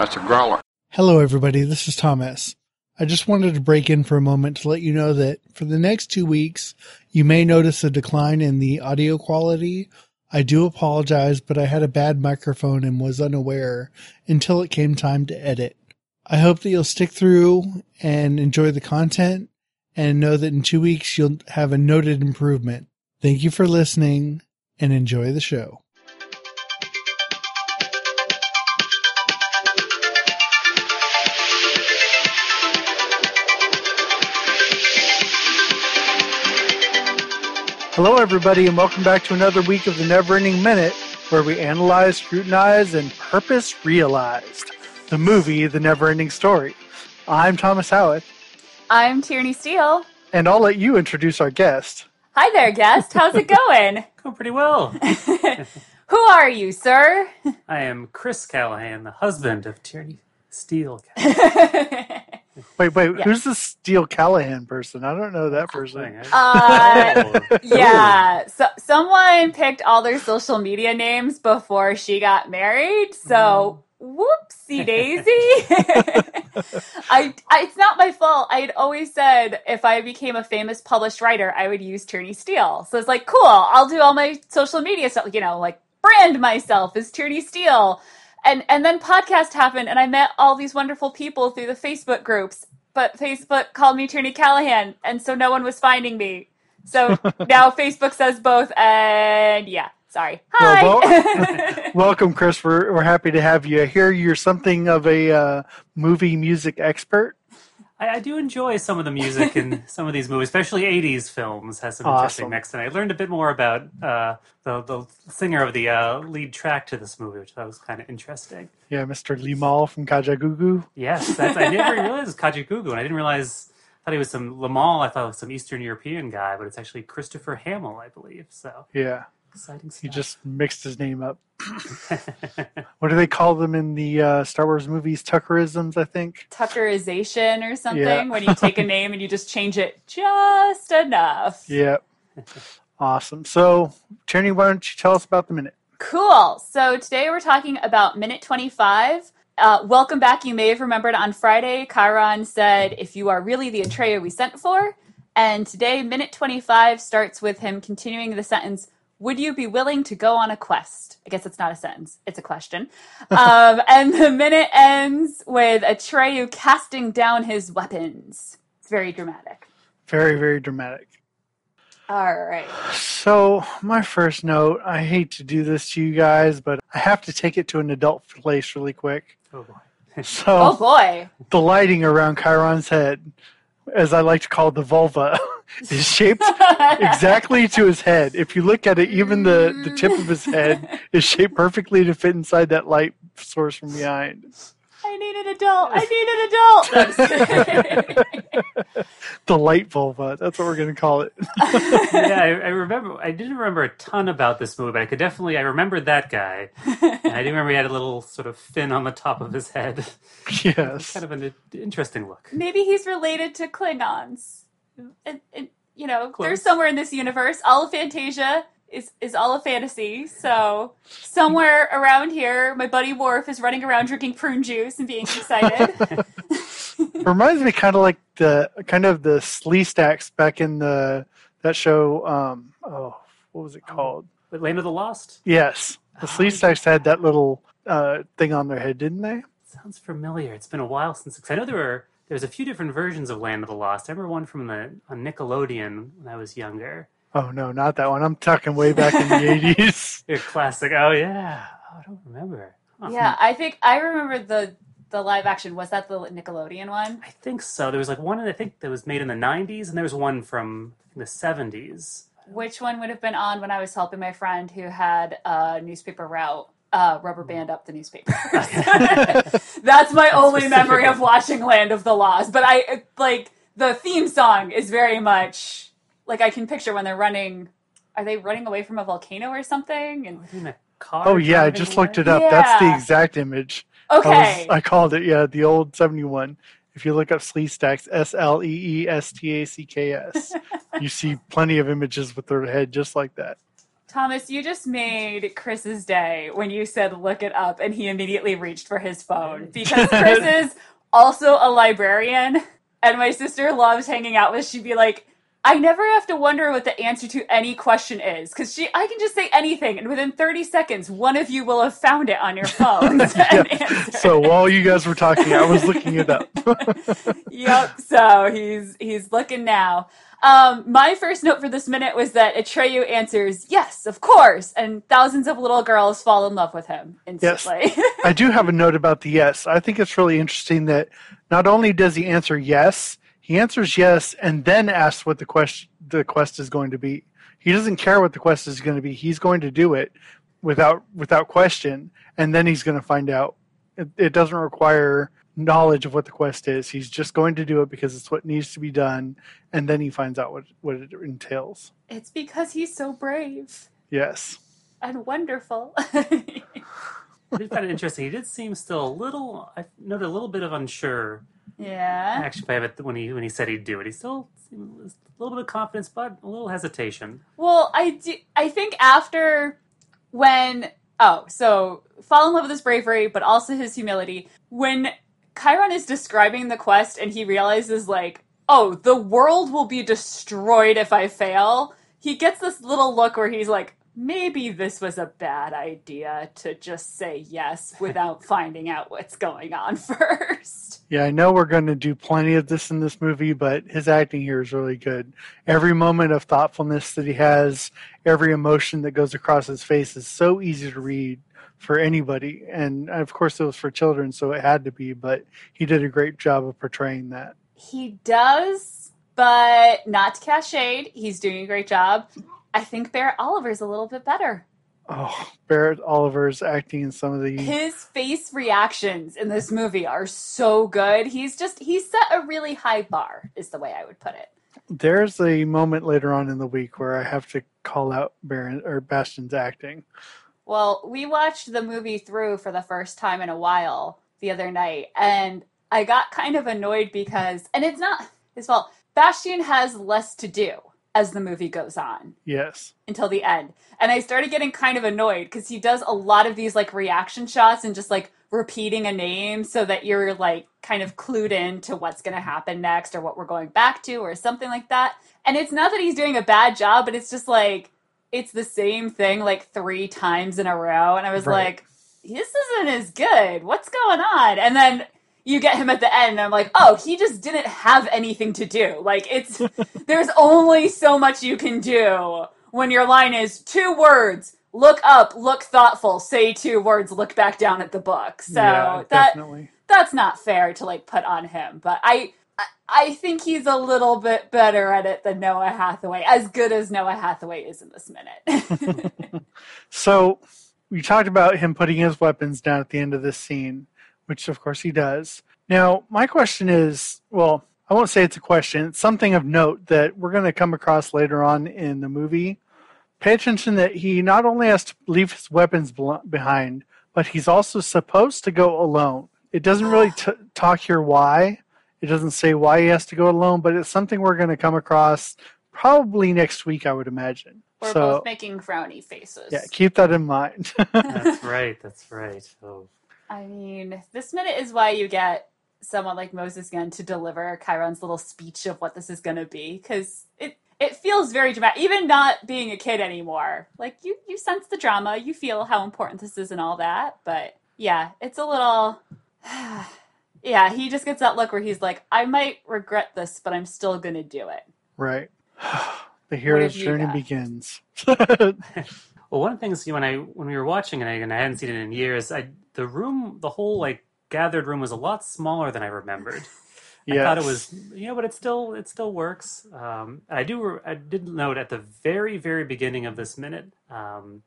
That's a growler. Hello, everybody. This is Thomas. I just wanted to break in for a moment to let you know that for the next two weeks, you may notice a decline in the audio quality. I do apologize, but I had a bad microphone and was unaware until it came time to edit. I hope that you'll stick through and enjoy the content and know that in two weeks you'll have a noted improvement. Thank you for listening and enjoy the show. Hello, everybody, and welcome back to another week of the Never Ending Minute, where we analyze, scrutinize, and purpose realized the movie The Never Ending Story. I'm Thomas Howitt, I'm Tierney Steele. and I'll let you introduce our guest. Hi there, guest. How's it going? Going pretty well. Who are you, sir? I am Chris Callaghan, the husband of Tierney Steele. Wait, wait, Yeah. who's the Steele Callaghan person? I don't know that person. Uh, Oh. yeah, so someone picked all their social media names before she got married. So, whoopsie daisy. I, I, it's not my fault. I had always said if I became a famous published writer, I would use Tierney Steele. So it's like, cool. I'll do all my social media stuff. You know, like brand myself as Tierney Steele. And and then podcast happened, and I met all these wonderful people through the Facebook groups. But Facebook called me Tierney Callaghan, and so no one was finding me. So now Facebook says both, and yeah, sorry. Hi. Well, Welcome, Chris. We're, we're happy to have you. here you're something of a uh, movie music expert. I, I do enjoy some of the music in some of these movies, especially 80s films, has some interesting mix. And I learned a bit more about uh, the, the singer of the uh, lead track to this movie, which I was kind of interesting. Yeah, Mr. Limahl from Kajagoogoo. Yes, that's, I never realized realize it was Kajagoogoo, and I didn't realize, I thought he was some Limahl, I thought it was some Eastern European guy, but it's actually Christopher Hamill, I believe. So Yeah, exciting stuff. he just mixed his name up. What do they call them in the uh, Star Wars movies? Tuckerisms, I think. Tuckerization or something Yeah. when you take a name and you just change it just enough. Yeah. awesome. So, Tierney, why don't you tell us about the minute? Cool. So today we're talking about minute 25. Uh, welcome back. You may have remembered on Friday, Chiron said, if you are really the Atreyu we sent for. And today, minute 25 starts with him continuing the sentence, would you be willing to go on a quest? I guess it's not a sentence, it's a question. um, and the minute ends with Atreyu casting down his weapons. It's very dramatic. Very, very dramatic. All right. So, my first note I hate to do this to you guys, but I have to take it to an adult place really quick. oh, boy. So, Oh boy. the lighting around Chiron's head, as I like to call the vulva, is shaped exactly to his head. If you look at it, even the, the tip of his head is shaped perfectly to fit inside that light source from behind. I need an adult. I need an adult. Delightful, but uh, that's what we're going to call it. yeah, I, I remember. I didn't remember a ton about this movie, but I could definitely. I remembered that guy. And I do remember he had a little sort of fin on the top of his head. yes. kind of an interesting look. Maybe he's related to Klingons. And, and, you know, Close. there's somewhere in this universe. All of Fantasia is, is all a fantasy. So somewhere around here, my buddy Worf is running around drinking prune juice and being excited. reminds me kind of like the kind of the Sleestaks back in the that show. Um, oh, what was it called? But Land of the Lost Yes, the Oh, Sleestaks had that little uh, thing on their head, didn't they? sounds familiar. It's been a while since. 'cause I know there were. There's a few different versions of Land of the Lost. I remember one from the on Nickelodeon when I was younger. Oh no, not that one. I'm talking way back in the eighties. A classic. Oh yeah. Oh, I don't remember. Huh. yeah, I think I remember the the live action. Was that the Nickelodeon one? I think so. There was like one I think that was made in the '90s, and there was one from the '70s. Which one would have been on when I was helping my friend who had a newspaper route? Uh, rubber band up the newspaper. That's my only memory of watching Land of the Lost. But I like the theme song is very much like I can picture when they're running. Are they running away from a volcano or something? And car. Oh yeah, I driving just looked it up. That's the exact image. I, was- okay, I called it. Yeah, the old seventy one. If you look up Sleestaks, S L E E S T A C K S, you see plenty of images with their head just like that. Thomas, you just made Chris's day when you said look it up and he immediately reached for his phone because Chris is also a librarian and my sister loves hanging out with she'd be like I never have to wonder what the answer to any question is because she I can just say anything and within 30 seconds one of you will have found it on your phone. So while you guys were talking, I was looking it up. yep. So he's he's looking now. Um, my first note for this minute was that Atreyu answers yes, of course, and thousands of little girls fall in love with him instantly. I do have a note about the yes. I think it's really interesting that not only does he answer yes, he answers yes and then asks what the quest the quest is going to be. He doesn't care what the quest is going to be. He's going to do it without without question, and then he's going to find out. It, it doesn't require knowledge of what the quest is. He's just going to do it because it's what needs to be done, and then he finds out what what it entails. it's because he's so brave Yes. and wonderful. I did find it interesting. He did seem still a little. I noted a little bit of unsure yeah. actually by it when he when he said he'd do it. He still seemed a little bit of confidence, but a little hesitation. Well, I do, I think after when oh, so fall in love with his bravery, but also his humility. When Chiron is describing the quest and he realizes like, oh, the world will be destroyed if I fail. He gets this little look where he's like, maybe this was a bad idea to just say yes without finding out what's going on first. Yeah, I know we're going to do plenty of this in this movie, but his acting here is really good. Every moment of thoughtfulness that he has, every emotion that goes across his face is so easy to read for anybody. And of course, it was for children, so it had to be, but he did a great job of portraying that. He does, but not to cast shade. He's doing a great job. I think Barrett Oliver's a little bit better. Oh, Barrett Oliver's acting in some of the. His face reactions in this movie are so good. He's just he set a really high bar, is the way I would put it. There's a moment later on in the week where I have to call out Baron or Bastian's acting. Well, we watched the movie through for the first time in a while the other night, and I got kind of annoyed because, and it's not his fault. Bastian has less to do as the movie goes on Yes. until the end. And I started getting kind of annoyed because he does a lot of these like reaction shots and just like repeating a name so that you're like kind of clued in to what's going to happen next or what we're going back to or something like that. And it's not that he's doing a bad job, but it's just like it's the same thing like three times in a row. And I was Right. like, this isn't as good. What's going on? And then you get him at the end and I'm like, "Oh, he just didn't have anything to do." Like it's there's only so much you can do when your line is two words, look up, look thoughtful, say two words, look back down at the book. So yeah, that definitely. that's not fair to like put on him, but I I- I think he's a little bit better at it than Noah Hathaway, as good as Noah Hathaway is in this minute. So we talked about him putting his weapons down at the end of this scene, which of course he does. Now, my question is well, I won't say it's a question, it's something of note that we're going to come across later on in the movie. Pay attention that he not only has to leave his weapons bel- behind, but he's also supposed to go alone. It doesn't really t- talk here why. It doesn't say why he has to go alone, but it's something we're going to come across probably next week, I would imagine. We're so, both making frowny faces. yeah, keep that in mind. That's right. That's right. Oh, I mean, this minute is why you get someone like Moses Gunn to deliver Chiron's little speech of what this is going to be, because it it feels very dramatic. Even not being a kid anymore, like you you sense the drama, you feel how important this is and all that. But yeah, it's a little. Yeah, he just gets that look where he's like, "I might regret this, but I'm still going to do it." Right. the hero's journey got? begins. Well, one of the things when I when we were watching it, and I hadn't seen it in years, I the room, the whole like gathered room was a lot smaller than I remembered. yeah. I thought it was, you know, but it still it still works. Um, I do I did note at the very very beginning of this minute, um,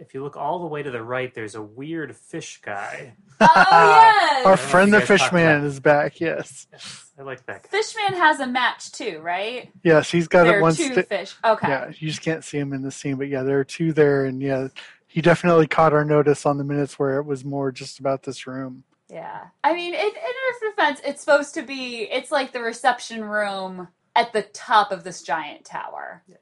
if you look all the way to the right, there's a weird fish guy. Oh yes, Our friend the you guys talked Fishman about- is back. Yes. Yes, I like that. Guy. Fishman has a match too, right? Yes, he's got there it are one two sti- fish. Okay. Yeah, you just can't see him in the scene, but yeah, there are two there, and yeah, he definitely caught our notice on the minutes where it was more just about this room. Yeah. I mean, in, in her defense, it's supposed to be, it's like the reception room at the top of this giant tower. Yeah.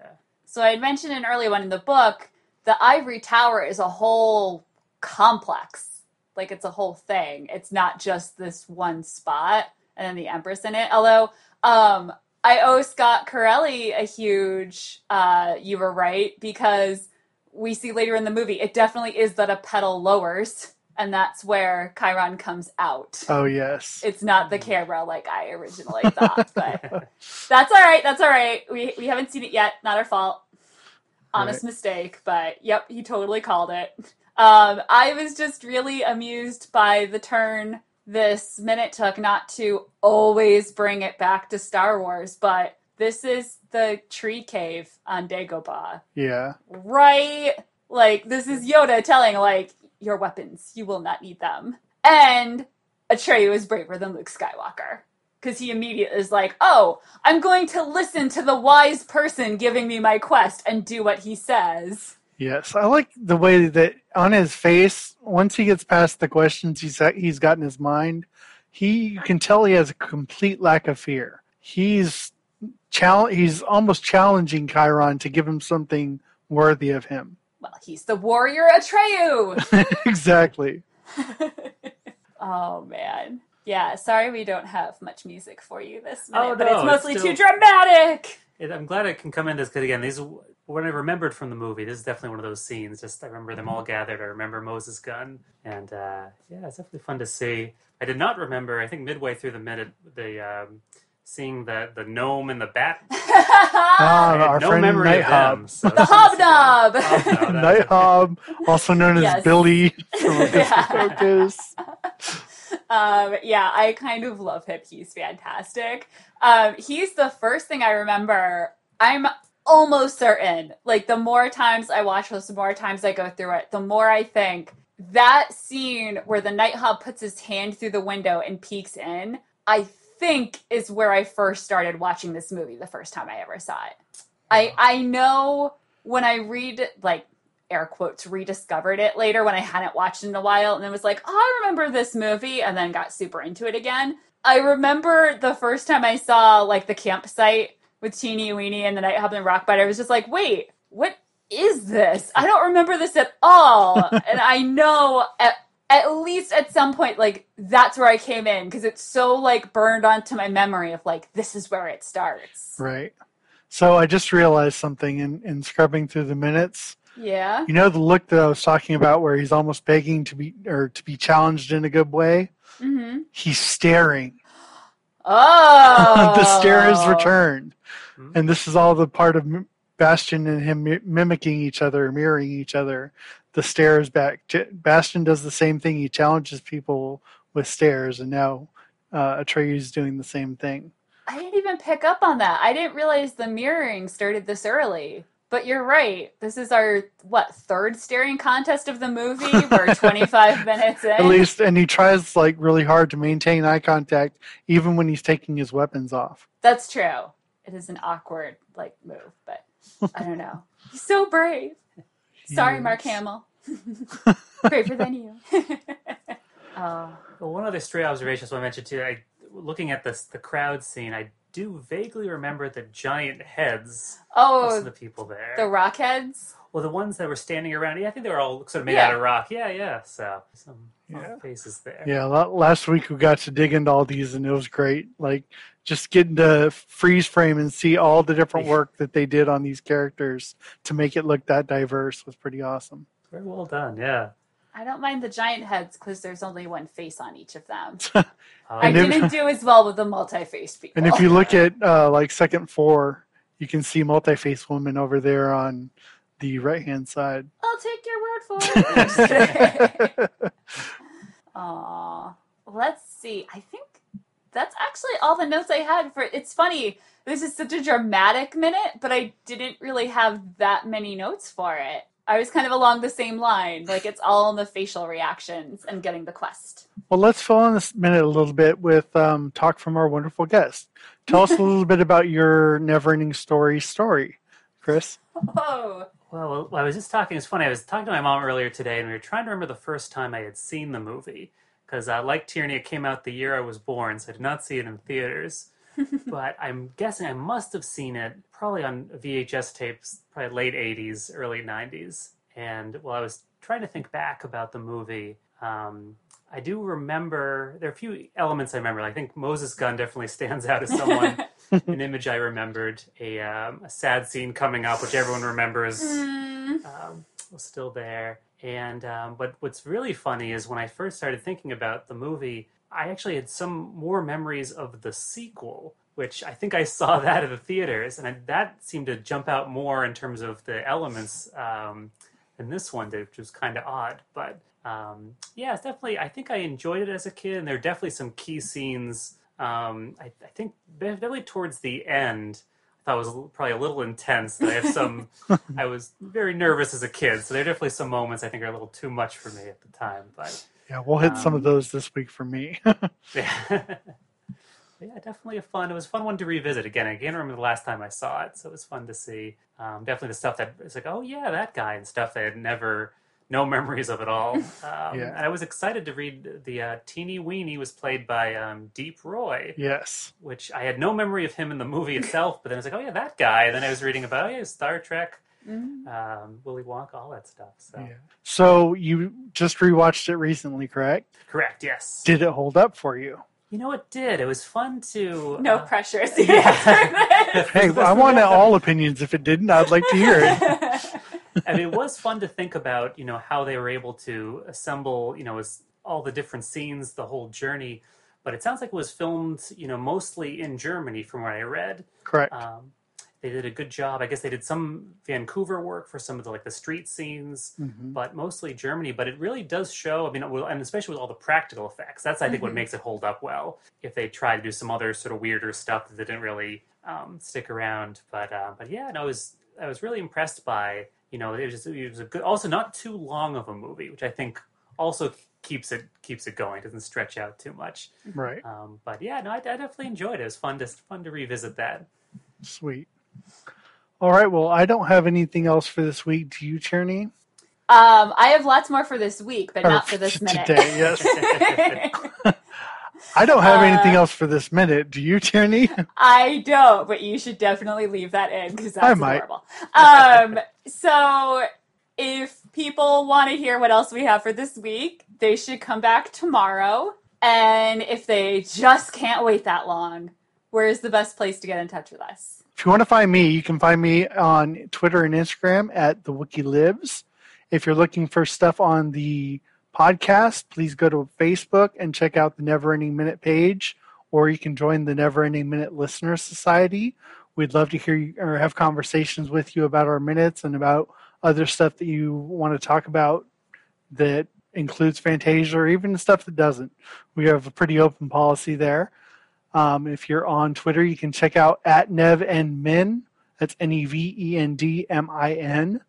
So I had mentioned an early one in the book the ivory tower is a whole complex. Like it's a whole thing. It's not just this one spot and then the empress in it. Although um I owe Scott Corelli a huge uh you were right because we see later in the movie it definitely is that a petal lowers and that's where Chiron comes out. Oh yes. It's not the camera like I originally thought, but that's all right. That's all right. We we haven't seen it yet. Not our fault. Honest mistake, but yep, he totally called it. Um, I was just really amused by the turn this minute took not to always bring it back to Star Wars, but this is the tree cave on Dagobah, yeah. right? Like this is Yoda telling like your weapons, you will not need them. And Atreyu is braver than Luke Skywalker because he immediately is like, "Oh, I'm going to listen to the wise person giving me my quest and do what he says." Yes, I like the way that on his face, once he gets past the questions he's he's got in his mind, he you can tell he has a complete lack of fear. He's chal- he's almost challenging Chiron to give him something worthy of him. Well, he's the warrior Atreyu. exactly. oh man. Yeah, sorry we don't have much music for you this minute, Oh, but no, it's it's mostly still- too dramatic. It, I'm glad I can come in this because again, these what I remembered from the movie. This is definitely one of those scenes. Just I remember them all gathered. I remember Moses Gunn, and uh, yeah, it's definitely fun to see. I did not remember. I think midway through the minute, the um, seeing the the gnome and the bat. Ah, our no friend memory Night of Hob. them. So the hobnob. Hobnob, Night. Hob, also known as Yes. Billy from Hocus Yeah. Pocus. Um, yeah, I kind of love him. He's fantastic. Um, he's the first thing I remember. I'm almost certain, like, the more times I watch this, the more times I go through it, the more I think that scene where the Night Hob puts his hand through the window and peeks in, I think is where I first started watching this movie the first time I ever saw it. I I know when I read like air quotes rediscovered it later when I hadn't watched it in a while and then was like, oh, I remember this movie and then got super into it again. I remember the first time I saw like the campsite with Teeny Weeny and the Night Hob and Rockbite, I was just like, wait, what is this? I don't remember this at all. and I know at at least at some point, like that's where I came in because it's so like burned onto my memory of like this is where it starts. Right. So I just realized something in, in scrubbing through the minutes. Yeah. You know the look that I was talking about where he's almost begging to be or to be challenged in a good way? Mm-hmm. He's staring. Oh, the stare is returned. Hmm. And this is all the part of Bastian and him mi- mimicking each other, mirroring each other. The stare is back. J- Bastian does the same thing. He challenges people with stares, and now uh, is doing the same thing. I didn't even pick up on that. I didn't realize the mirroring started this early. But you're right. This is our what third staring contest of the movie. We're 25 minutes in. At least, and he tries like really hard to maintain eye contact even when he's taking his weapons off. That's true. It is an awkward like move, but I don't know. He's so brave. Sorry, Mark Hamill. Braver than you. oh, Well, one other stray observation I just want to mention too. I, looking at this, the crowd scene, I do vaguely remember the giant heads oh, of some of oh, the people there. the rock heads? well, the ones that were standing around. Yeah, I think they were all sort of made Yeah. out of rock. Yeah, yeah. So some some Yeah. faces there. Yeah, last week we got to dig into all these, and it was great. Like just getting to freeze frame and see all the different work that they did on these characters to make it look that diverse was pretty awesome. Very well done. Yeah. I don't mind the giant heads because there's only one face on each of them. I didn't do as well with the multi-faced people. And if you look at uh, like second floor, you can see multi-face woman over there on the right hand side. I'll take your word for it. I'm just kidding. Aw. Let's see. I think that's actually all the notes I had for it's funny. This is such a dramatic minute, but I didn't really have that many notes for it. I was kind of along the same line. Like it's all in the facial reactions and getting the quest. Well, let's fill in this minute a little bit with um, talk from our wonderful guest. Tell us a little bit about your never-ending story story, Chris. Oh. Well, well, I was just talking. It's funny. I was talking to my mom earlier today, and we were trying to remember the first time I had seen the movie. Because, uh, like Tierney, it came out the year I was born, so I did not see it in theaters. but I'm guessing I must have seen it probably on VHS tapes, probably late '80s, early '90s. And while I was trying to think back about the movie, um, I do remember there are a few elements I remember. I think Moses Gunn definitely stands out as someone, an image I remembered, a, um, a sad scene coming up, which everyone remembers Mm, um, was still there. And um, but what's really funny is when I first started thinking about the movie, I actually had some more memories of the sequel, which I think I saw that at the theaters, and that seemed to jump out more in terms of the elements um, than this one did, which was kind of odd. But um, yeah, it's definitely. I think I enjoyed it as a kid, and there are definitely some key scenes. Um, I, I think definitely towards the end, I thought it was probably a little intense. That I have some. I was very nervous as a kid, so there are definitely some moments I think are a little too much for me at the time. But Yeah, we'll hit some Um, of those this week for me. yeah. yeah, definitely a fun. It was a fun one to revisit again. I can't remember the last time I saw it, so it was fun to see. Um, definitely the stuff that it's like, oh yeah, that guy, and stuff I had never, no memories of at all. Um, Yeah. And I was excited to read the uh, Teeny Weeny was played by um, Deep Roy, yes. which I had no memory of him in the movie itself. But then I was like, oh yeah, that guy. And then I was reading about oh yeah, Star Trek, mm. um, Willy Wonka, all that stuff. So Yeah. So you just rewatched it recently, correct? correct, yes. Did it hold up for you? you know it did? It was fun to No uh, pressure. yeah. Hey, I want all opinions. If it didn't, I'd like to hear it. I mean, it was fun to think about, you know, how they were able to assemble, you know, as all the different scenes, the whole journey. But it sounds like it was filmed, you know, mostly in Germany, from what I read. Correct. Um, they did a good job. I guess they did some Vancouver work for some of the like the street scenes, Mhm. but mostly Germany. But it really does show. I mean, and especially with all the practical effects, that's I think what Mhm. makes it hold up well. If they try to do some other sort of weirder stuff that didn't really um, stick around, but uh, but yeah, no, I was I was really impressed by you know it was just, it was a good, also not too long of a movie, which I think also keeps it keeps it going, doesn't stretch out too much. Right. Um, but yeah, no, I, I definitely enjoyed it. It was fun to fun to revisit that. Sweet. All right. Well, I don't have anything else for this week. Do you, Tierney? Um, I have lots more for this week, but Or not for this minute. today, yes. I don't have Uh, anything else for this minute. Do you, Tierney? I don't, but you should definitely leave that in because that's I might. adorable. Um, so if people want to hear what else we have for this week, they should come back tomorrow. And if they just can't wait that long, where's the best place to get in touch with us? If you want to find me, you can find me on Twitter and Instagram at the Wiki Lives. If you're looking for stuff on the podcast, please go to Facebook and check out the Never Ending Minute page, or you can join the Never Ending Minute Listener Society. We'd love to hear you or have conversations with you about our minutes and about other stuff that you want to talk about that includes Fantasia or even stuff that doesn't. We have a pretty open policy there. Um, if you're on Twitter, you can check out at NevEndMin. That's N E V E N D M I N.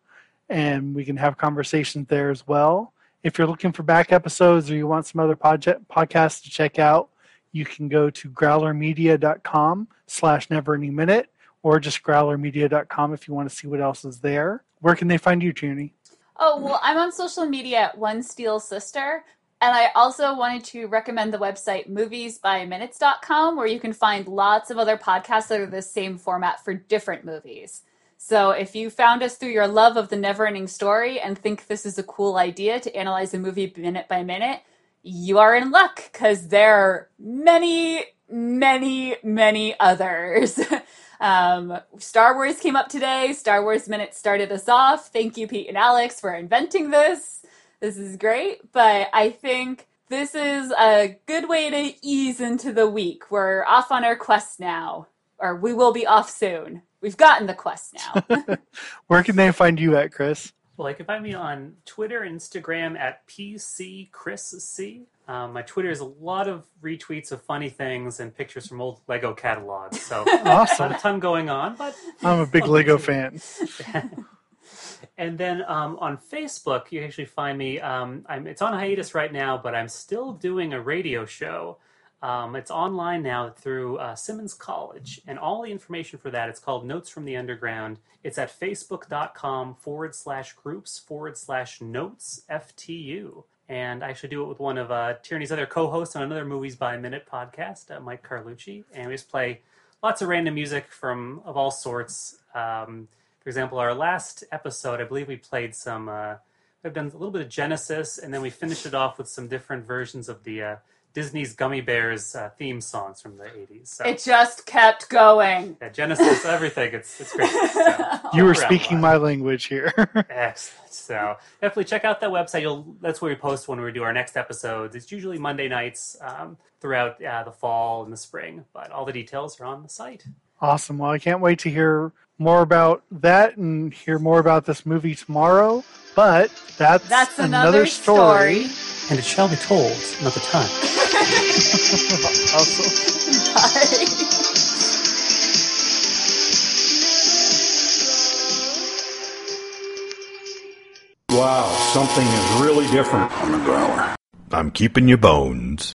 And we can have conversations there as well. If you're looking for back episodes or you want some other project, podcasts to check out, you can go to growlermedia.com slash never any minute or just growlermedia.com if you want to see what else is there. Where can they find you, Tierney? Oh, well, I'm on social media at One Steel Sister. And I also wanted to recommend the website moviesbyminutes.com where you can find lots of other podcasts that are the same format for different movies. So if you found us through your love of the never ending story and think this is a cool idea to analyze a movie minute by minute, you are in luck because there are many, many, many others. Um, Star Wars came up today. Star Wars Minute started us off. Thank you, Pete and Alex, for inventing this. This is great, but I think this is a good way to ease into the week. We're off on our quest now, or we will be off soon. We've gotten the quest now. Where can they find you at, Chris? Well, you can find me on Twitter, Instagram at PCChrisC. Um, my Twitter is a lot of retweets of funny things and pictures from old Lego catalogs. So not Awesome. a ton going on, but I'm a big Lego fan. And then um, on Facebook, you actually find me. Um, I'm, it's on hiatus right now, but I'm still doing a radio show. Um, it's online now through uh, Simmons College, and all the information for that, it's called Notes from the Underground. It's at facebook.com forward slash groups forward slash notes FTU. And I actually do it with one of uh, Tierney's other co hosts on another Movies by Minute podcast, uh, Mike Carlucci. And we just play lots of random music from of all sorts. Um, example, our last episode, I believe we played some. Uh, we've done a little bit of Genesis, and then we finished it off with some different versions of the uh, Disney's Gummi Bears uh, theme songs from the '80s. So It just kept going. yeah, Genesis, everything. It's it's great. So, You were speaking a my language here. Excellent. So definitely check out that website. You'll that's where we post when we do our next episodes. It's usually Monday nights um, throughout uh, the fall and the spring, but all the details are on the site. awesome. Well, I can't wait to hear more about that and hear more about this movie tomorrow. But that's, That's another story. And it shall be told another time. Awesome. Bye. Wow, something is really different. I'm a growler. I'm keeping your bones.